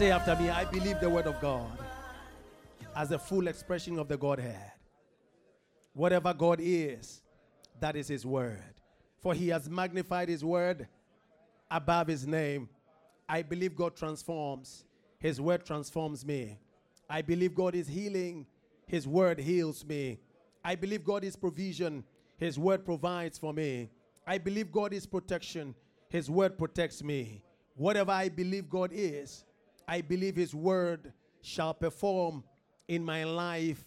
Say after me, I believe the word of God as a full expression of the Godhead. Whatever God is, that is his word. For he has magnified his word above his name. I believe God transforms. His word transforms me. I believe God is healing. His word heals me. I believe God is provision. His word provides for me. I believe God is protection. His word protects me. Whatever I believe God is, I believe His word shall perform in my life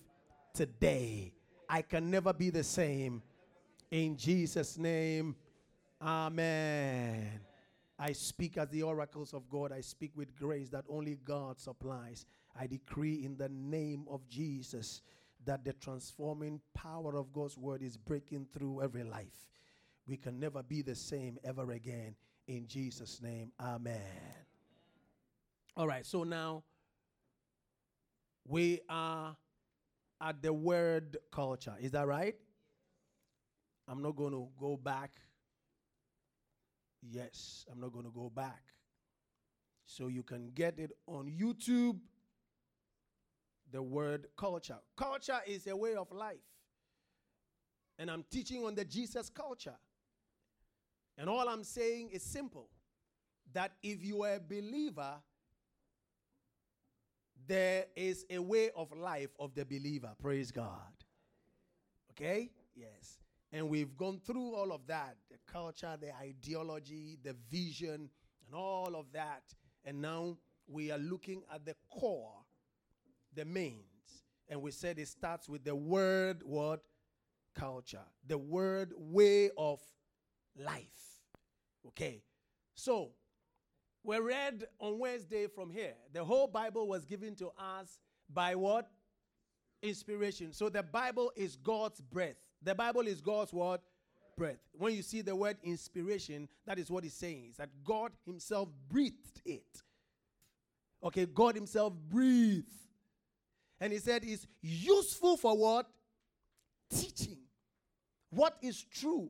today. I can never be the same. In Jesus' name, Amen. I speak as the oracles of God. I speak with grace that only God supplies. I decree in the name of Jesus that the transforming power of God's word is breaking through every life. We can never be the same ever again. In Jesus' name, Amen. All right, so now we are at the word culture. Is that right? I'm not going to go back. Yes, I'm not going to go back. So you can get it on YouTube. The word culture. Culture is a way of life. And I'm teaching on the Jesus culture. And all I'm saying is simple that if you are a believer, there is a way of life of the believer. Praise God. Okay? Yes. And we've gone through all of that the culture, the ideology, the vision, and all of that. And now we are looking at the core, the mains. And we said it starts with the word, what? Culture. The word, way of life. Okay. So, we read on Wednesday from here. The whole Bible was given to us by what? Inspiration. So the Bible is God's breath. The Bible is God's what? Breath. When you see the word inspiration, that is what it's saying. Is that God Himself breathed it. Okay, God Himself breathed. And He said it's useful for what? Teaching. What is true.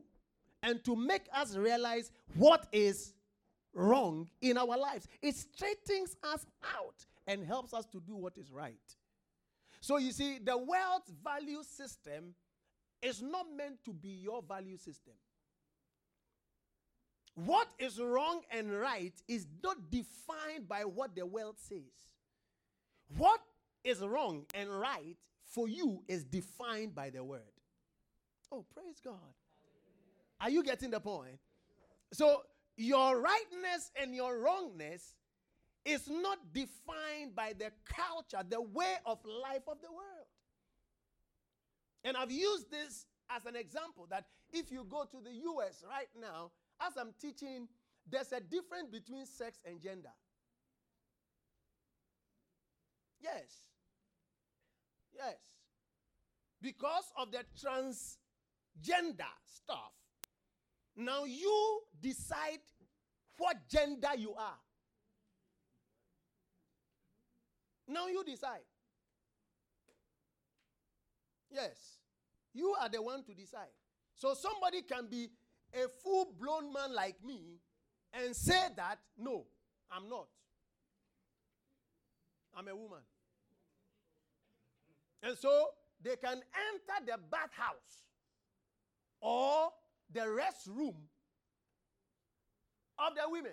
And to make us realize what is wrong in our lives. It straightens us out and helps us to do what is right. So you see, the world's value system is not meant to be your value system. What is wrong and right is not defined by what the world says. What is wrong and right for you is defined by the word. Oh, praise God. Are you getting the point? So your rightness and your wrongness is not defined by the culture, the way of life of the world. And I've used this as an example that if you go to the US right now, as I'm teaching, there's a difference between sex and gender. Yes. Yes. Because of the transgender stuff, now you decide what gender you are. Now you decide. Yes. You are the one to decide. So somebody can be a full blown man like me and say that, no, I'm not. I'm a woman. And so they can enter the bathhouse or the restroom of the women.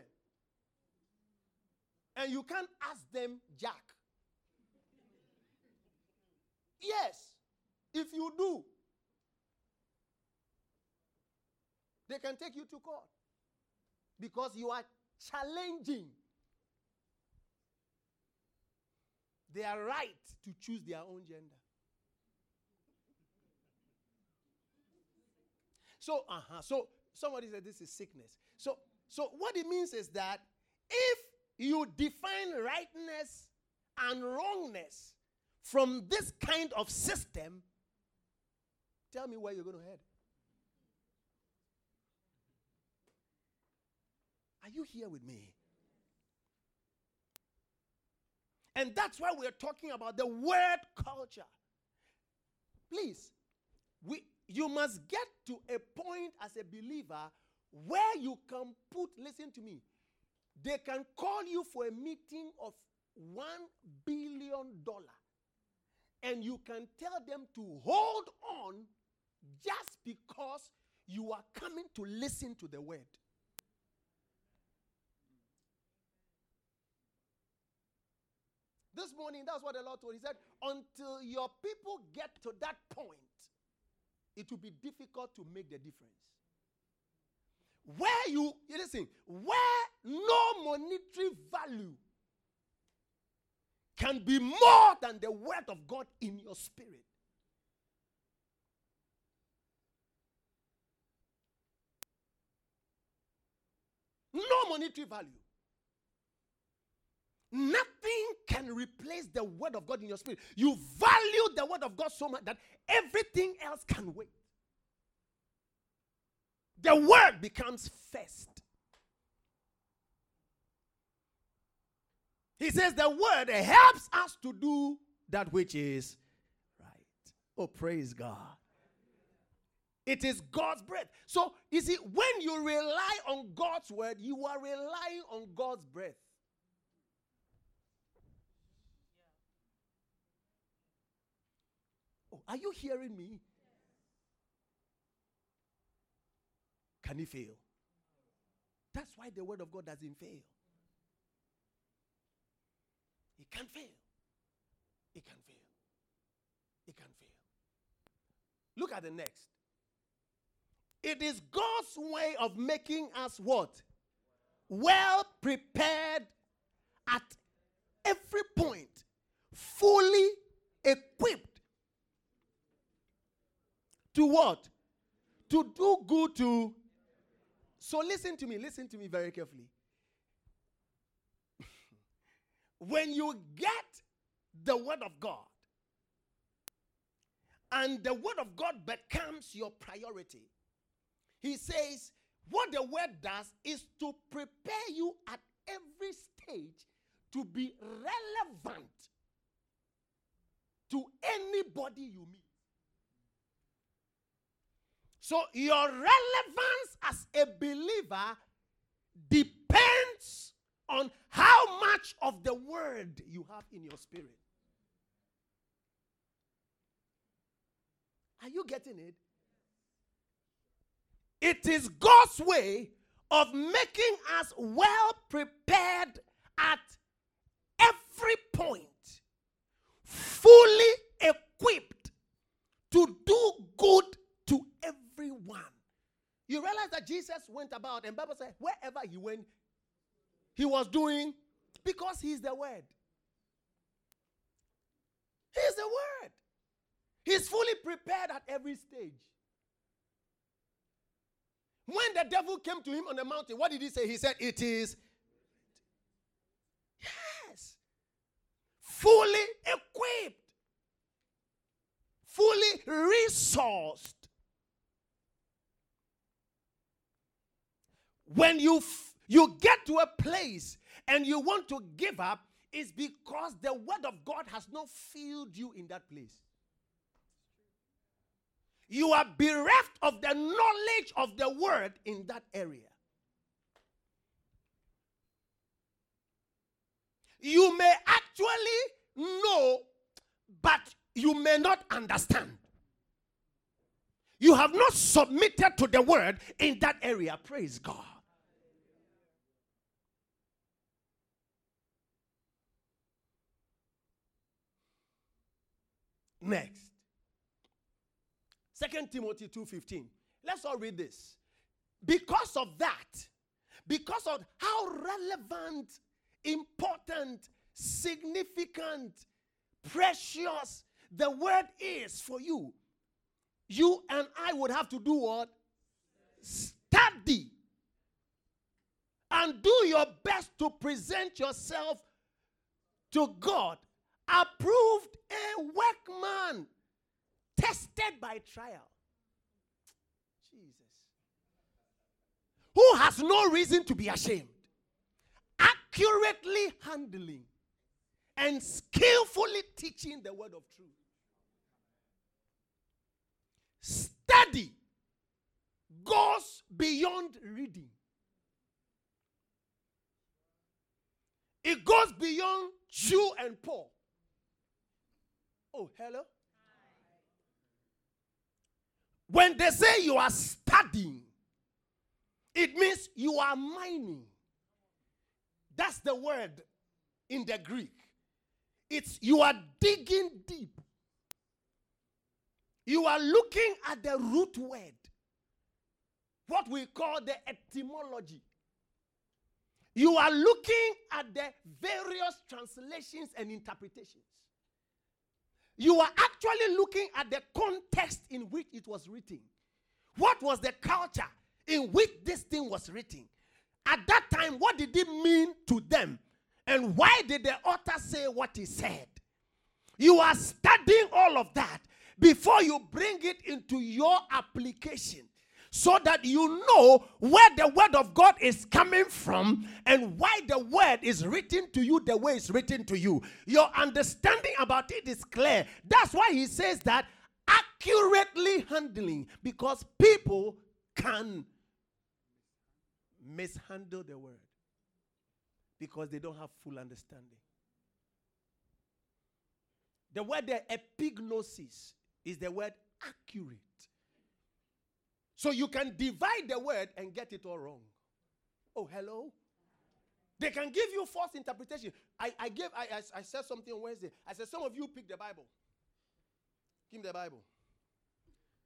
And you can't ask them Jack. Yes, if you do, they can take you to court because you are challenging their right to choose their own gender. So, uh-huh. So somebody said this is sickness. So, so what it means is that if you define rightness and wrongness from this kind of system, tell me where you're going to head. Are you here with me? And that's why we're talking about the word culture. Please, we, you must get to a point as a believer where you can put, listen to me, they can call you for a meeting of $1 billion and you can tell them to hold on just because you are coming to listen to the word. This morning, that's what the Lord told. He said, Until your people get to that point, it will be difficult to make the difference. Where you, listen, where no monetary value can be more than the word of God in your spirit. No monetary value. Nothing can replace the word of God in your spirit. You value the word of God so much that everything else can wait. The word becomes first. He says the word helps us to do that which is right. Oh, praise God. It is God's breath. So, you see, when you rely on God's word, you are relying on God's breath. Are you hearing me? Can he fail? That's why the word of God doesn't fail. It can fail. It can fail. It can fail. Look at the next. It is God's way of making us what? Well prepared at every point, fully equipped to what? To do good to. So listen to me, listen to me very carefully. when you get the word of God, and the word of God becomes your priority, he says, what the word does is to prepare you at every stage to be relevant to anybody you meet. So your relevance as a believer depends on how much of the word you have in your spirit. Are you getting it? It is God's way of making us well prepared at every point, fully equipped to do good to everyone. You realize that Jesus went about, and Bible said, wherever he went, he was doing because he's the word. He's the word. He's fully prepared at every stage. When the devil came to him on the mountain, what did he say? He said, It is. Yes. Fully equipped, fully resourced. When you, f- you get to a place and you want to give up, is because the word of God has not filled you in that place. You are bereft of the knowledge of the word in that area. You may actually know, but you may not understand. You have not submitted to the word in that area. Praise God. Next. Second Timothy 2:15. Let's all read this. Because of that, because of how relevant, important, significant, precious the word is for you, you and I would have to do what? Study and do your best to present yourself to God, approved a workman, tested by trial. Jesus. Who has no reason to be ashamed, accurately handling and skillfully teaching the word of truth. Study goes beyond reading. It goes beyond Jew and Paul. Oh, hello? When they say you are studying, it means you are mining. That's the word in the Greek. It's you are digging deep. You are looking at the root word, what we call the etymology. You are looking at the various translations and interpretations. You are actually looking at the context in which it was written. What was the culture in which this thing was written? At that time, what did it mean to them? And why did the author say what he said? You are studying all of that before you bring it into your application so that you know where the word of God is coming from and why the word is written to you the way it's written to you. Your understanding about it is clear. That's why he says that accurately handling because people can mishandle the word because they don't have full understanding. The word epignosis is the word accurate. So you can divide the word and get it all wrong. Oh, hello? They can give you false interpretation. I, I gave I, I, I said something on Wednesday. I said, some of you pick the Bible. Give me the Bible.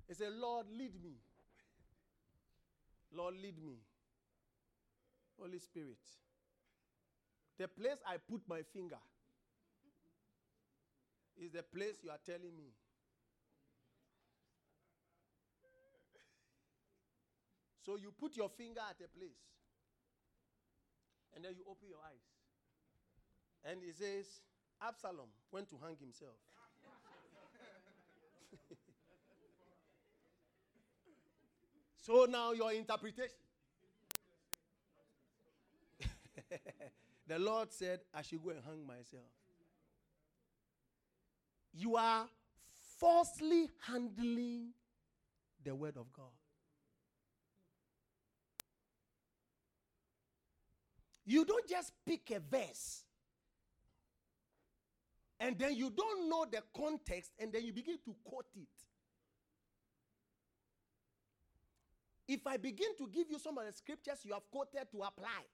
He said, Lord, lead me. Lord, lead me. Holy Spirit. The place I put my finger is the place you are telling me So you put your finger at a place and then you open your eyes. And it says, Absalom went to hang himself. so now your interpretation. the Lord said, I should go and hang myself. You are falsely handling the word of God. You don't just pick a verse and then you don't know the context and then you begin to quote it. If I begin to give you some of the scriptures you have quoted to apply,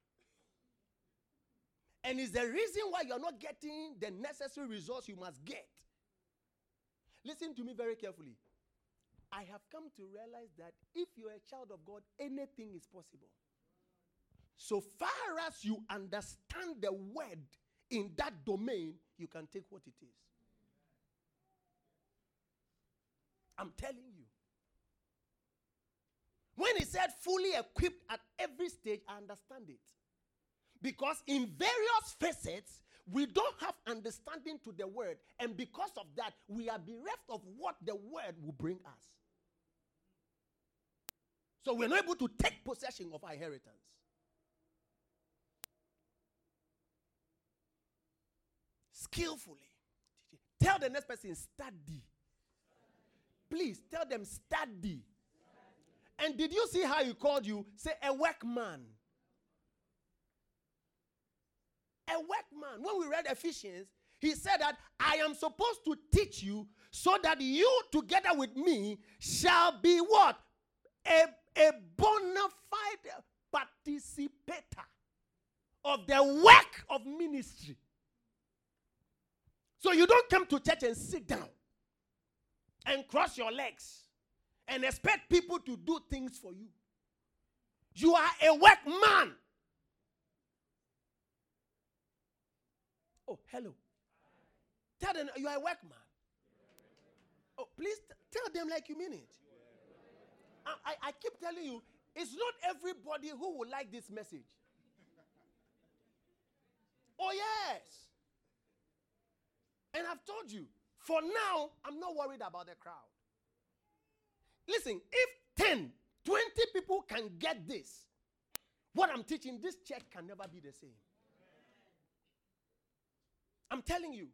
and it's the reason why you're not getting the necessary results you must get. Listen to me very carefully. I have come to realize that if you're a child of God, anything is possible. So far as you understand the word in that domain, you can take what it is. I'm telling you. When he said fully equipped at every stage, I understand it. Because in various facets, we don't have understanding to the word. And because of that, we are bereft of what the word will bring us. So we're not able to take possession of our inheritance. Skillfully. Tell the next person, study. Please tell them, study. And did you see how he called you? Say, a workman. A workman. When we read Ephesians, he said that I am supposed to teach you so that you together with me shall be what? A, a bona fide participator of the work of ministry. So you don't come to church and sit down and cross your legs and expect people to do things for you. You are a workman. Oh, hello. Tell them you are a workman. Oh, please t- tell them like you mean it. I, I, I keep telling you, it's not everybody who will like this message. Oh, yes. And I've told you, for now, I'm not worried about the crowd. Listen, if 10, 20 people can get this, what I'm teaching, this church can never be the same. I'm telling you.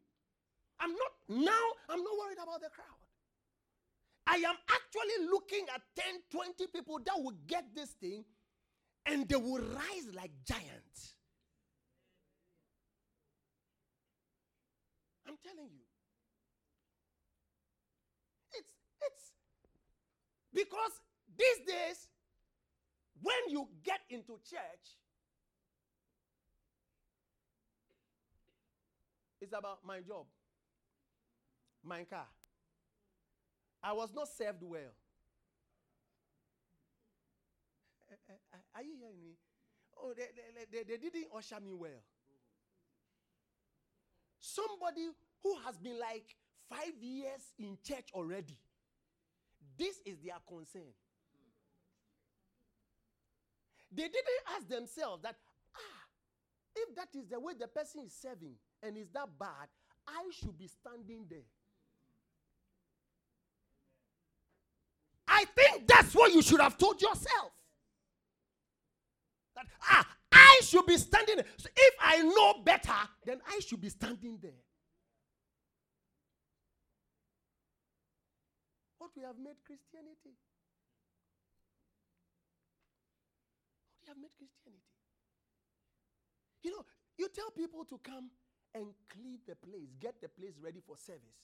I'm not, now, I'm not worried about the crowd. I am actually looking at 10, 20 people that will get this thing and they will rise like giants. I'm telling you. It's it's because these days when you get into church it's about my job, my car. I was not served well. Eh, eh, eh, are you hearing me? Oh, they, they, they, they didn't usher me well. Somebody who has been like five years in church already. This is their concern. They didn't ask themselves that, ah, if that is the way the person is serving and is that bad, I should be standing there. I think that's what you should have told yourself. That, ah, I should be standing. So if I know better, then I should be standing there. What we have made Christianity. What we have made Christianity. You know, you tell people to come and clean the place, get the place ready for service,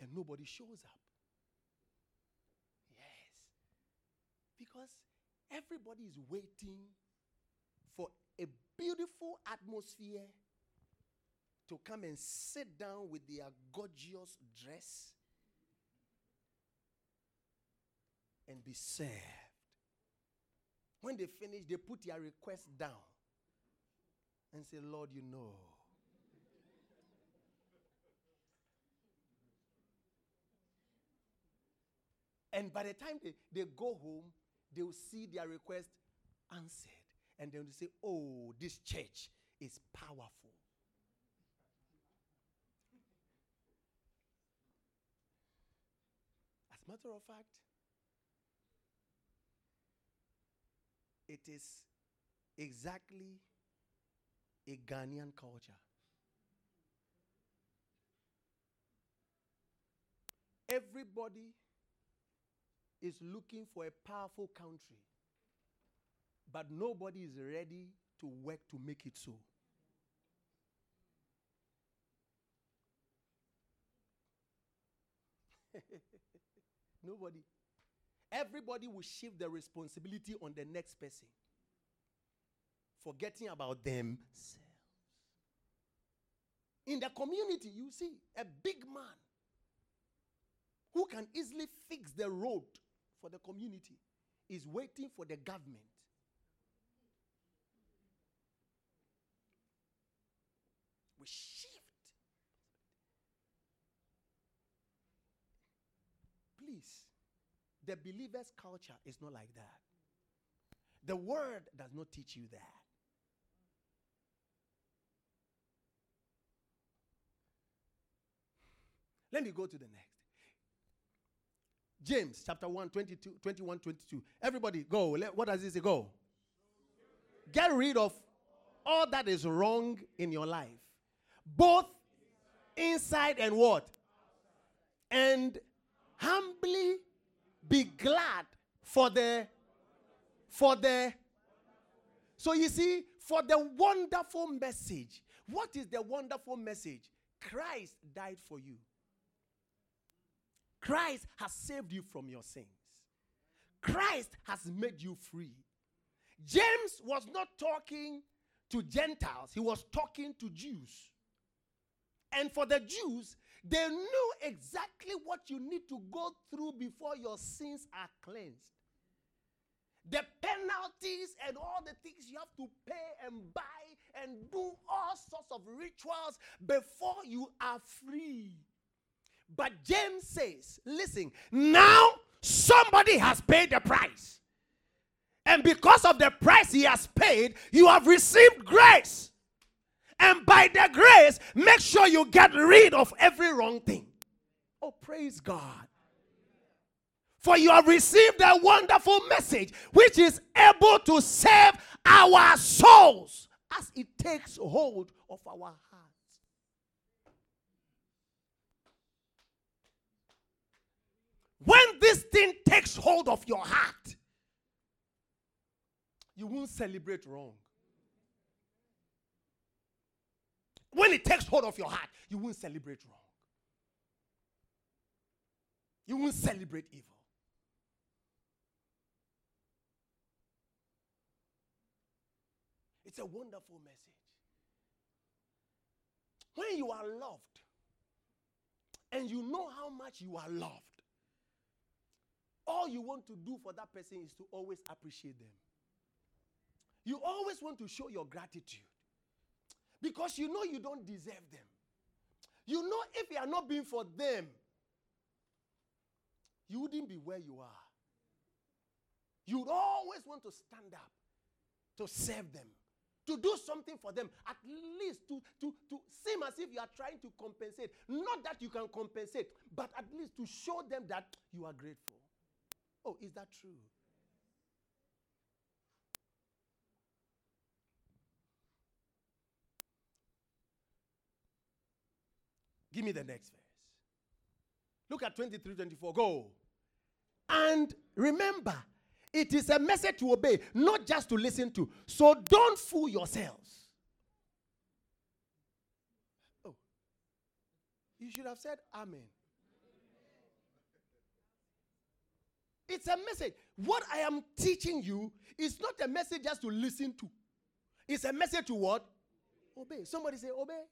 and nobody shows up. Yes. Because everybody is waiting a beautiful atmosphere to come and sit down with their gorgeous dress and be served. When they finish, they put their request down and say, Lord, you know. And by the time they, they go home, they will see their request answered. And then they say, Oh, this church is powerful. As a matter of fact, it is exactly a Ghanaian culture. Everybody is looking for a powerful country, but nobody is ready to work to make it so. nobody. Everybody will shift the responsibility on the next person, forgetting about themselves. In the community, you see a big man who can easily fix the road for the community is waiting for the government. We shift. Please, the believer's culture is not like that. The word does not teach you that. Let me go to the next. James chapter 1, 22, 21, 22. Everybody, go. Let, what does it say? Go. Get rid of all that is wrong in your life, both inside and what? And humbly be glad for the for the so you see for the wonderful message what is the wonderful message? Christ died for you. Christ has saved you from your sins. Christ has made you free. James was not talking to gentiles he was talking to jews. And for the jews they knew exactly what you need to go through before your sins are cleansed. The penalties and all the things you have to pay and buy and do all sorts of rituals before you are free. But James says, listen, now somebody has paid the price. And because of the price he has paid, you have received grace. And by the grace, make sure you get rid of every wrong thing. Oh, praise God. For you have received a wonderful message which is able to save our souls as it takes hold of our hearts. When this thing takes hold of your heart, you won't celebrate wrong. When it takes hold of your heart, you won't celebrate wrong. You won't celebrate evil. It's a wonderful message. When you are loved and you know how much you are loved, all you want to do for that person is to always appreciate them. You always want to show your gratitude because you know you don't deserve them. You know, if you are not being for them, you wouldn't be where you are. You would always want to stand up to serve them, to do something for them, at least to, to, to seem as if you are trying to compensate. Not that you can compensate, but at least to show them that you are grateful. Oh, is that true? Give me the next verse. Look at 23 24. Go. And remember, it is a message to obey, not just to listen to. So don't fool yourselves. Oh. You should have said Amen. It's a message. What I am teaching you is not a message just to listen to. It's a message to what? Obey. Somebody say, obey.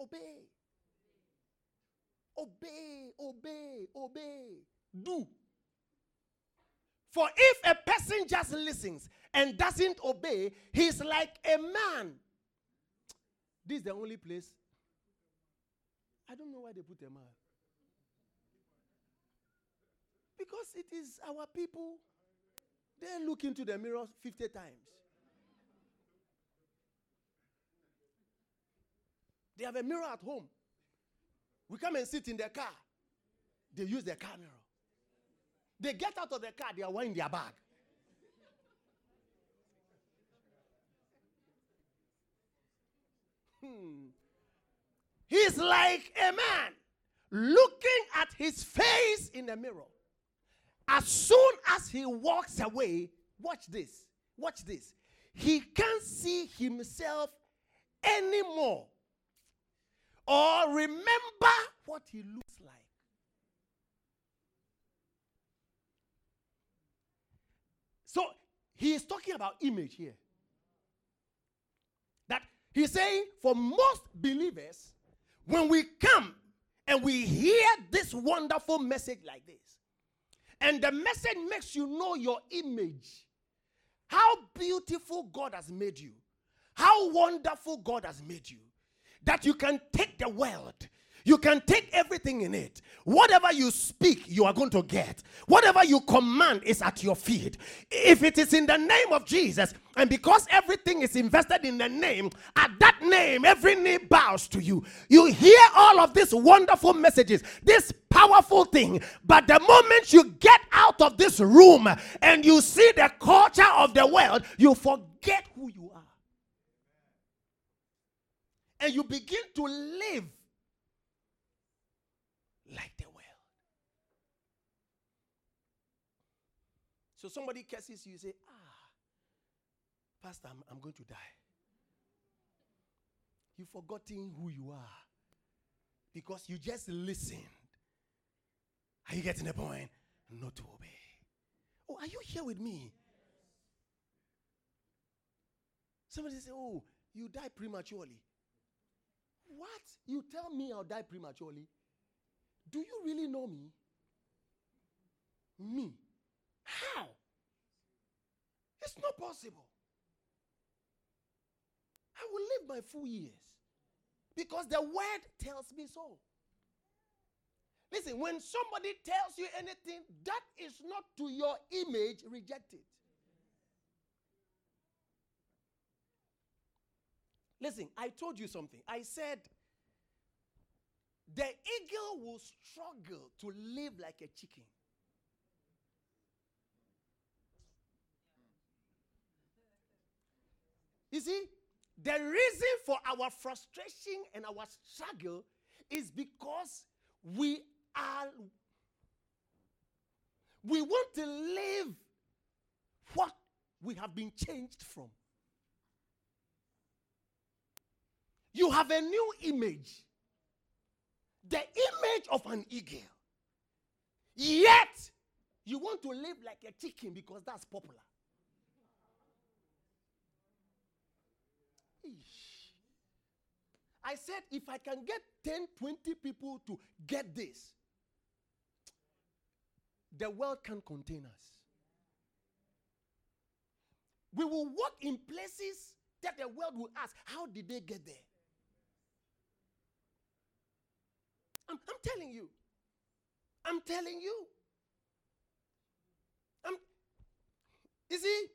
Obey. Obey, obey, obey. Do. For if a person just listens and doesn't obey, he's like a man. This is the only place. I don't know why they put a man. Because it is our people. They look into the mirror 50 times. They have a mirror at home. We come and sit in their car. They use their car mirror. They get out of the car, they are wearing their bag. Hmm. He's like a man looking at his face in the mirror. As soon as he walks away, watch this. Watch this. He can't see himself anymore or remember what he looks like. So he is talking about image here. That he's saying for most believers, when we come and we hear this wonderful message like this, and the message makes you know your image, how beautiful God has made you, how wonderful God has made you, that you can take the world. You can take everything in it. Whatever you speak, you are going to get. Whatever you command is at your feet. If it is in the name of Jesus, and because everything is invested in the name, at that name, every knee bows to you. You hear all of these wonderful messages, this powerful thing. But the moment you get out of this room and you see the culture of the world, you forget who you are and you begin to live like the world. So somebody curses you, you say, Ah, Pastor, I'm, I'm going to die. You've forgotten who you are because you just listened. Are you getting the point? Not to obey. Oh, are you here with me? Somebody say, Oh, you die prematurely. What? You tell me I'll die prematurely? Do you really know me? Me? How? It's not possible. I will live my full years because the word tells me so. Listen, when somebody tells you anything that is not to your image, reject it. Listen, I told you something. I said the eagle will struggle to live like a chicken. You see, the reason for our frustration and our struggle is because we are we want to live what we have been changed from. You have a new image. The image of an eagle. Yet, you want to live like a chicken because that's popular. Eesh. I said, if I can get 10, 20 people to get this, the world can contain us. We will walk in places that the world will ask, How did they get there? I'm, I'm telling you. I'm telling you. I'm, you see,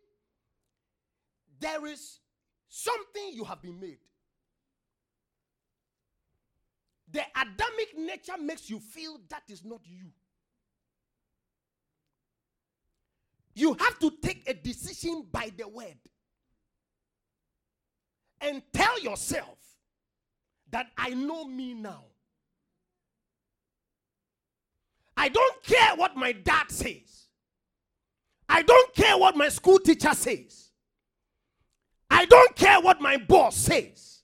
there is something you have been made. The Adamic nature makes you feel that is not you. You have to take a decision by the word and tell yourself that I know me now. I don't care what my dad says. I don't care what my school teacher says. I don't care what my boss says.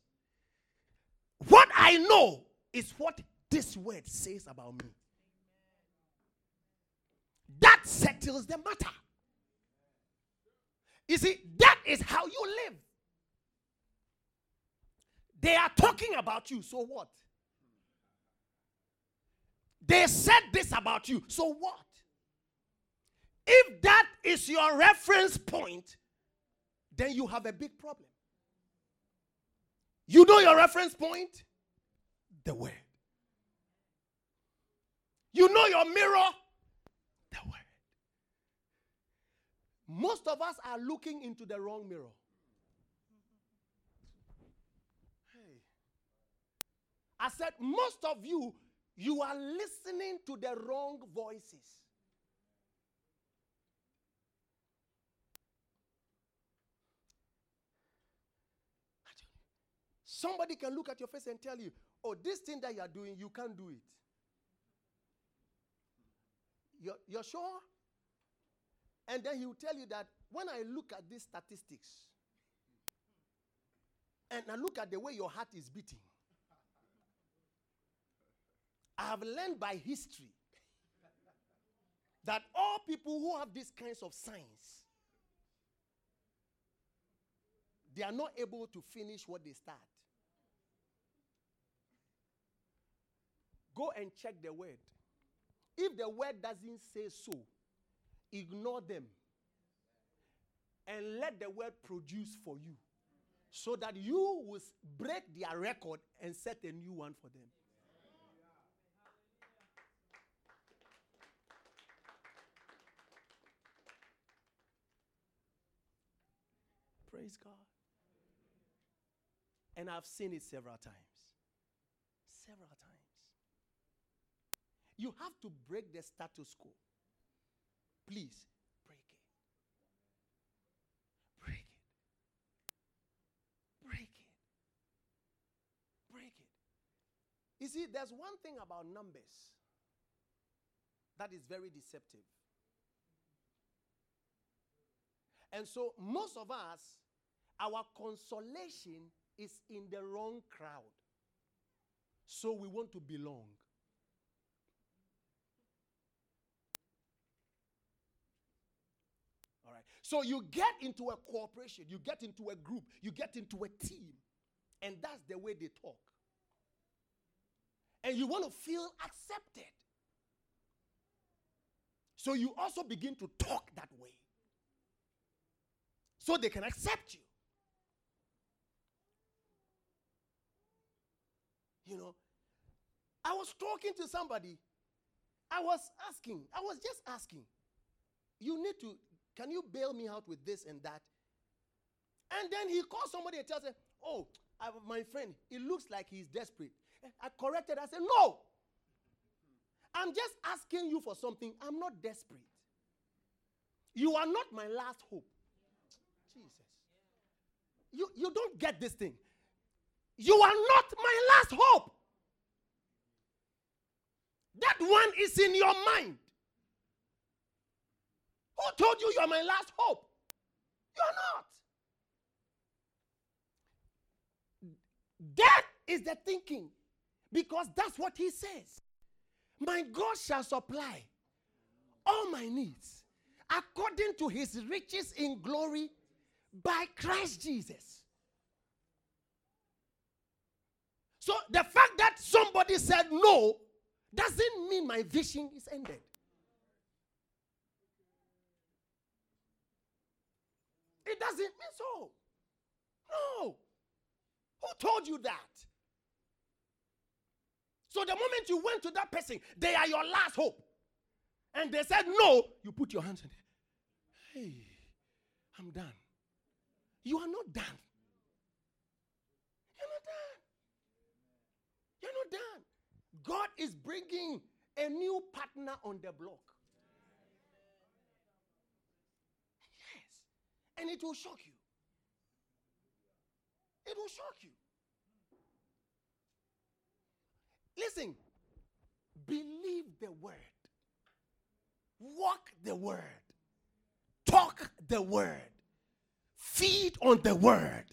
What I know is what this word says about me. That settles the matter. You see, that is how you live. They are talking about you, so what? They said this about you, so what? If that is your reference point, then you have a big problem. You know your reference point? The word. You know your mirror? The word. Most of us are looking into the wrong mirror. Hey. I said, most of you, you are listening to the wrong voices. Somebody can look at your face and tell you, oh, this thing that you are doing, you can't do it. You're, you're sure? And then he will tell you that when I look at these statistics and I look at the way your heart is beating, I have learned by history that all people who have these kinds of signs, they are not able to finish what they start. Go and check the word. If the word doesn't say so, ignore them and let the word produce for you so that you will break their record and set a new one for them. Praise God. And I've seen it several times. Several times. You have to break the status quo. Please break it. Break it. Break it. Break it. You see, there's one thing about numbers that is very deceptive. And so, most of us, our consolation is in the wrong crowd. So, we want to belong. All right. So, you get into a cooperation, you get into a group, you get into a team, and that's the way they talk. And you want to feel accepted. So, you also begin to talk that way so they can accept you. You know, I was talking to somebody. I was asking, I was just asking, you need to, can you bail me out with this and that? And then he calls somebody and tells him, oh, I, my friend, it looks like he's desperate. I corrected. I said, no. I'm just asking you for something. I'm not desperate. You are not my last hope. Jesus. You, you don't get this thing. You are not my last hope. That one is in your mind. Who told you you are my last hope? You're not. That is the thinking. Because that's what he says. My God shall supply all my needs according to his riches in glory by Christ Jesus. So the fact that somebody said no doesn't mean my vision is ended. It doesn't mean so. No. Who told you that? So the moment you went to that person, they are your last hope. And they said no, you put your hands in it. Hey, I'm done. You are not done. You're not done. You're not done. God is bringing a new partner on the block. Yes. And it will shock you. It will shock you. Listen, believe the word, walk the word, talk the word, feed on the word,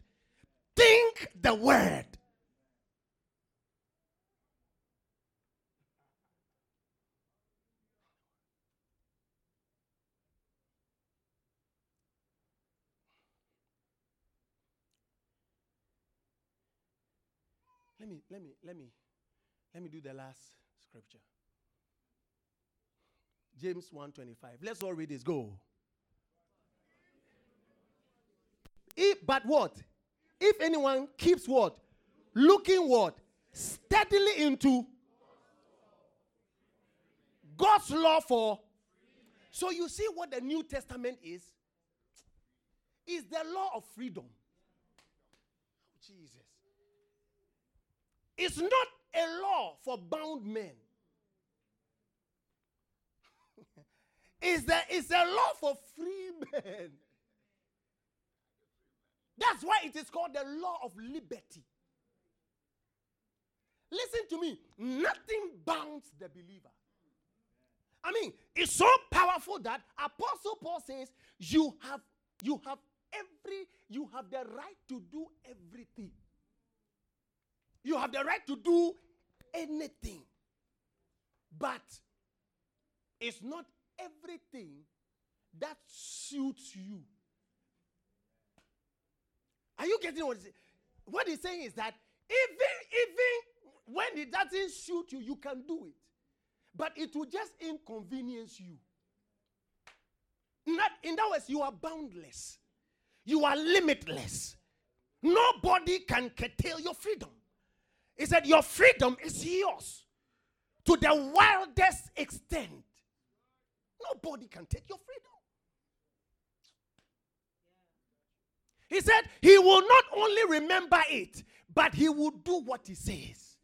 think the word. Let me, let me, let me let me do the last scripture. James 1:25. Let's all read this. Go. If, but what? If anyone keeps what? Looking what? Steadily into God's law for. So you see what the New Testament is? Is the law of freedom. Oh, Jesus. It's not a law for bound men. it's, the, it's a law for free men. That's why it is called the law of liberty. Listen to me. Nothing bounds the believer. I mean, it's so powerful that Apostle Paul says you have you have every you have the right to do everything. You have the right to do anything. But it's not everything that suits you. Are you getting what? What he's saying is that even even when it doesn't suit you, you can do it. But it will just inconvenience you. Not, in that words, you are boundless. You are limitless. Nobody can curtail your freedom. He said, Your freedom is yours to the wildest extent. Nobody can take your freedom. He said, He will not only remember it, but He will do what He says.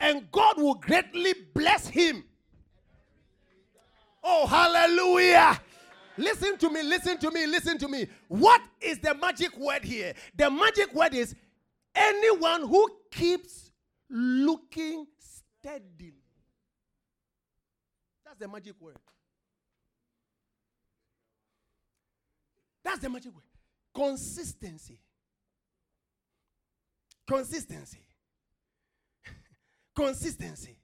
And God will greatly bless Him. Oh, hallelujah. Listen to me, listen to me, listen to me. What is the magic word here? The magic word is anyone who keeps looking steadily. That's the magic word. That's the magic word. Consistency. Consistency. Consistency.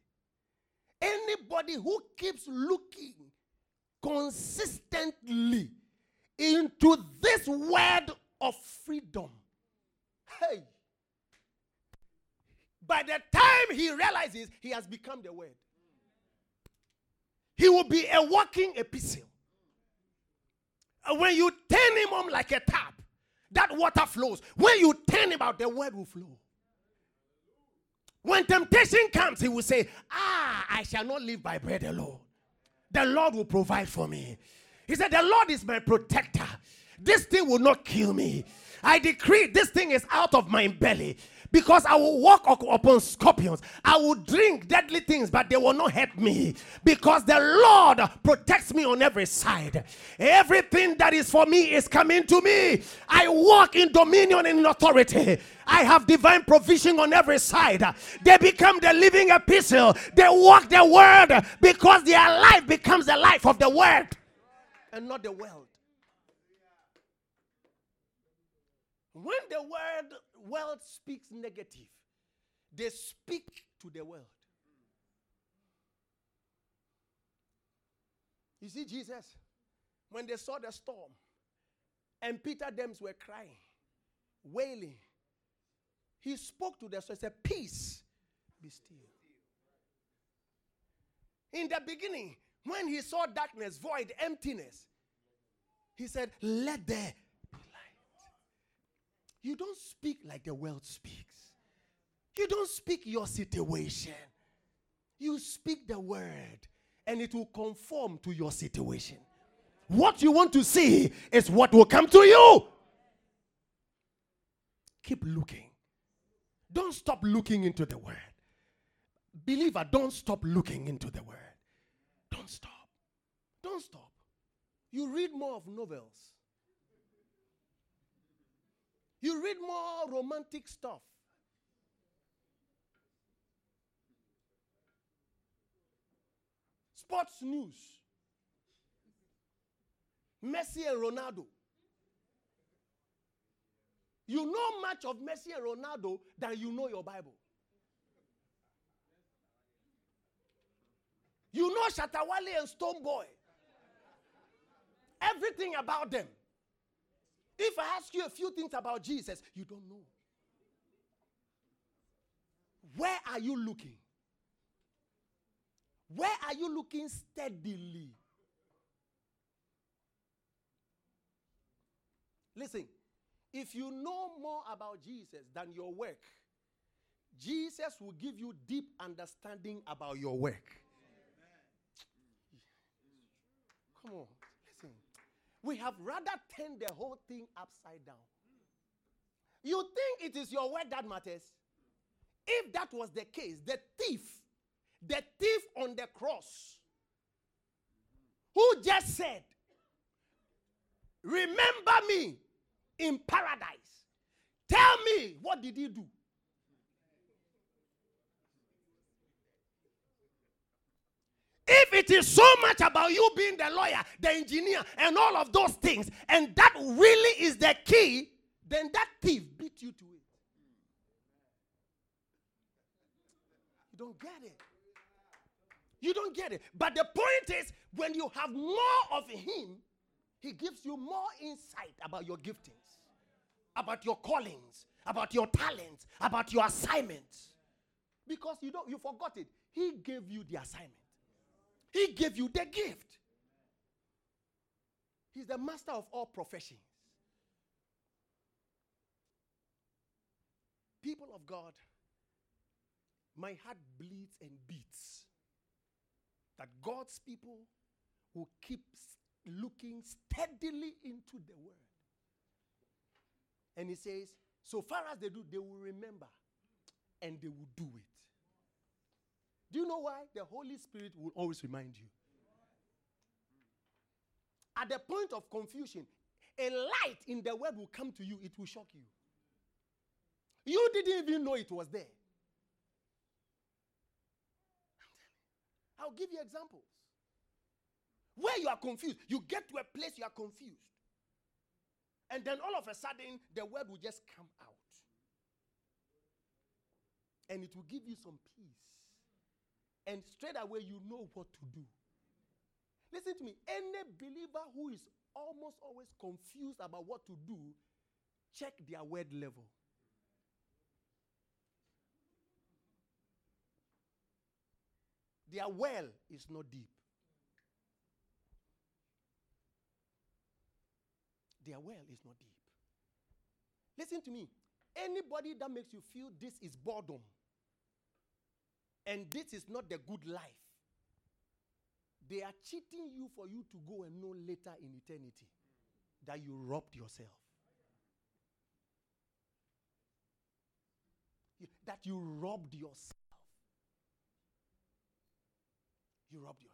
Anybody who keeps looking consistently into this word of freedom. Hey, by the time he realizes he has become the word, he will be a walking epistle. When you turn him on like a tap, that water flows. When you turn him out, the word will flow. When temptation comes, he will say, Ah, I shall not live by bread alone. The Lord will provide for me. He said, The Lord is my protector. This thing will not kill me. I decree this thing is out of my belly Because I will walk upon scorpions. I will drink deadly things, but they will not hurt me. Because the Lord protects me on every side. Everything that is for me is coming to me. I walk in dominion and in authority. I have divine provision on every side. They become the living epistle. They walk the word because their life becomes the life of the word and not the world. When the word world speaks negative, they speak to the world. You see, Jesus, when they saw the storm, and Peter Dems were crying, wailing, he spoke to them. So he said, Peace, be still. In the beginning, when he saw darkness, void, emptiness, he said, Let there. You don't speak like the world speaks. You don't speak your situation. You speak the word, and it will conform to your situation. What you want to see is what will come to you. Keep looking. Don't stop looking into the word. Believer, don't stop looking into the word. Don't stop. Don't stop. You read more of novels. You read more romantic stuff. Sports news. Messi and Ronaldo. You know much of Messi and Ronaldo than you know your Bible. You know Shatta Wale and Stonebwoy. Everything about them. If I ask you a few things about Jesus, you don't know. Where are you looking? Where are you looking steadily? Listen, if you know more about Jesus than your work, Jesus will give you deep understanding about your work. Come on. We have rather turned the whole thing upside down. You think it is your word that matters? If that was the case, the thief, the thief on the cross, who just said, Remember me in paradise. Tell me, what did he do? If it is so much about you being the lawyer, the engineer, and all of those things, and that really is the key, then that thief beat you to it. You don't get it. You don't get it. But the point is, when you have more of him, he gives you more insight about your giftings, about your callings, about your talents, about your assignments. Because you don't you forgot it. He gave you the assignment. He gave you the gift. He's the master of all professions. People of God, my heart bleeds and beats that God's people will keep looking steadily into the word. And he says, so far as they do, they will remember and they will do it. Do you know why? The Holy Spirit will always remind you. At the point of confusion, a light in the word will come to you, it will shock you. You didn't even know it was there. I'll give you examples. Where you are confused, you get to a place you are confused. And then all of a sudden, the word will just come out. And it will give you some peace. And straight away, you know what to do. Listen to me. Any believer who is almost always confused about what to do, check their word level. Their well is not deep. Their well is not deep. Listen to me. Anybody that makes you feel this is boredom and this is not the good life, they are cheating you for you to go and know later in eternity that you robbed yourself. that you robbed yourself. You robbed yourself.